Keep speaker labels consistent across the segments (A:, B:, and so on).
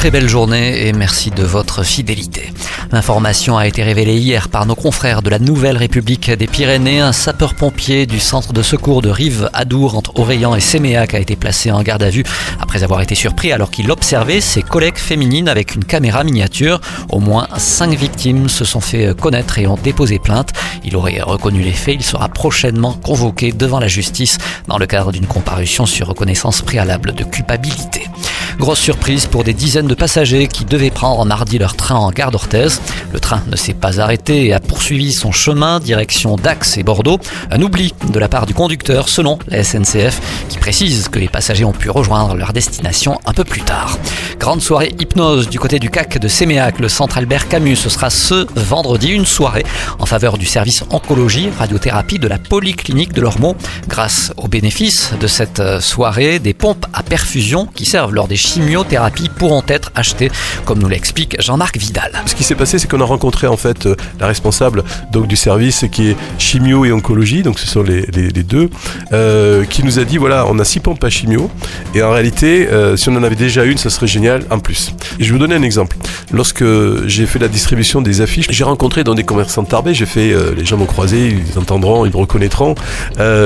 A: Très belle journée et merci de votre fidélité. L'information a été révélée hier par nos confrères de la Nouvelle République des Pyrénées. Un sapeur-pompier du centre de secours de Rive-Adour entre Orléans et Séméac a été placé en garde à vue après avoir été surpris alors qu'il observait ses collègues féminines avec une caméra miniature. Au moins cinq victimes se sont fait connaître et ont déposé plainte. Il aurait reconnu les faits. Il sera prochainement convoqué devant la justice dans le cadre d'une comparution sur reconnaissance préalable de culpabilité. Grosse surprise pour des dizaines de passagers qui devaient prendre mardi leur train en gare d'Orthez. Le train ne s'est pas arrêté et a poursuivi son chemin direction Dax et Bordeaux. Un oubli de la part du conducteur selon la SNCF qui précise que les passagers ont pu rejoindre leur destination un peu plus tard. Grande soirée hypnose du côté du CAC de Séméac, le centre Albert Camus. Ce sera ce vendredi une soirée en faveur du service oncologie radiothérapie de la polyclinique de Lormeau. Grâce aux bénéfices de cette soirée, des pompes à perfusion qui servent lors des chimiothérapies pourront être achetées, comme nous l'explique Jean-Marc Vidal.
B: Ce qui s'est passé, c'est qu'on a rencontré en fait euh, la responsable donc du service qui est chimio et oncologie, donc ce sont les, deux, euh, qui nous a dit voilà, on a six pompes à chimio et en réalité, euh, si on en avait déjà une, ça serait génial en plus. Je vais vous donner un exemple. Lorsque j'ai fait la distribution des affiches, j'ai rencontré dans des commerçants de Tarbé, j'ai fait, les gens m'ont croisé, ils entendront, ils me reconnaîtront.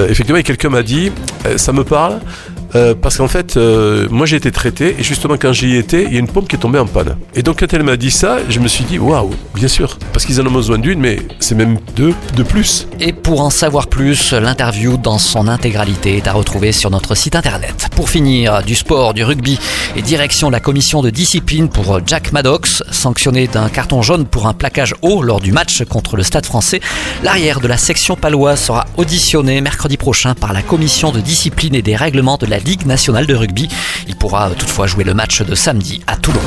B: effectivement, quelqu'un m'a dit, ça me parle. Euh, parce qu'en fait, euh, moi j'ai été traité et justement quand j'y étais, il y a une pompe qui est tombée en panne. Et donc quand elle m'a dit ça, je me suis dit waouh, bien sûr, parce qu'ils en ont besoin d'une, mais c'est même deux de plus.
A: Et pour en savoir plus, l'interview dans son intégralité est à retrouver sur notre site internet. Pour finir, du sport, du rugby et direction la commission de discipline pour Jack Maddox, sanctionné d'un carton jaune pour un plaquage haut lors du match contre le Stade français. L'arrière de la section paloise sera auditionné mercredi prochain par la commission de discipline et des règlements de la Ligue nationale de rugby. Il pourra toutefois jouer le match de samedi à Toulon.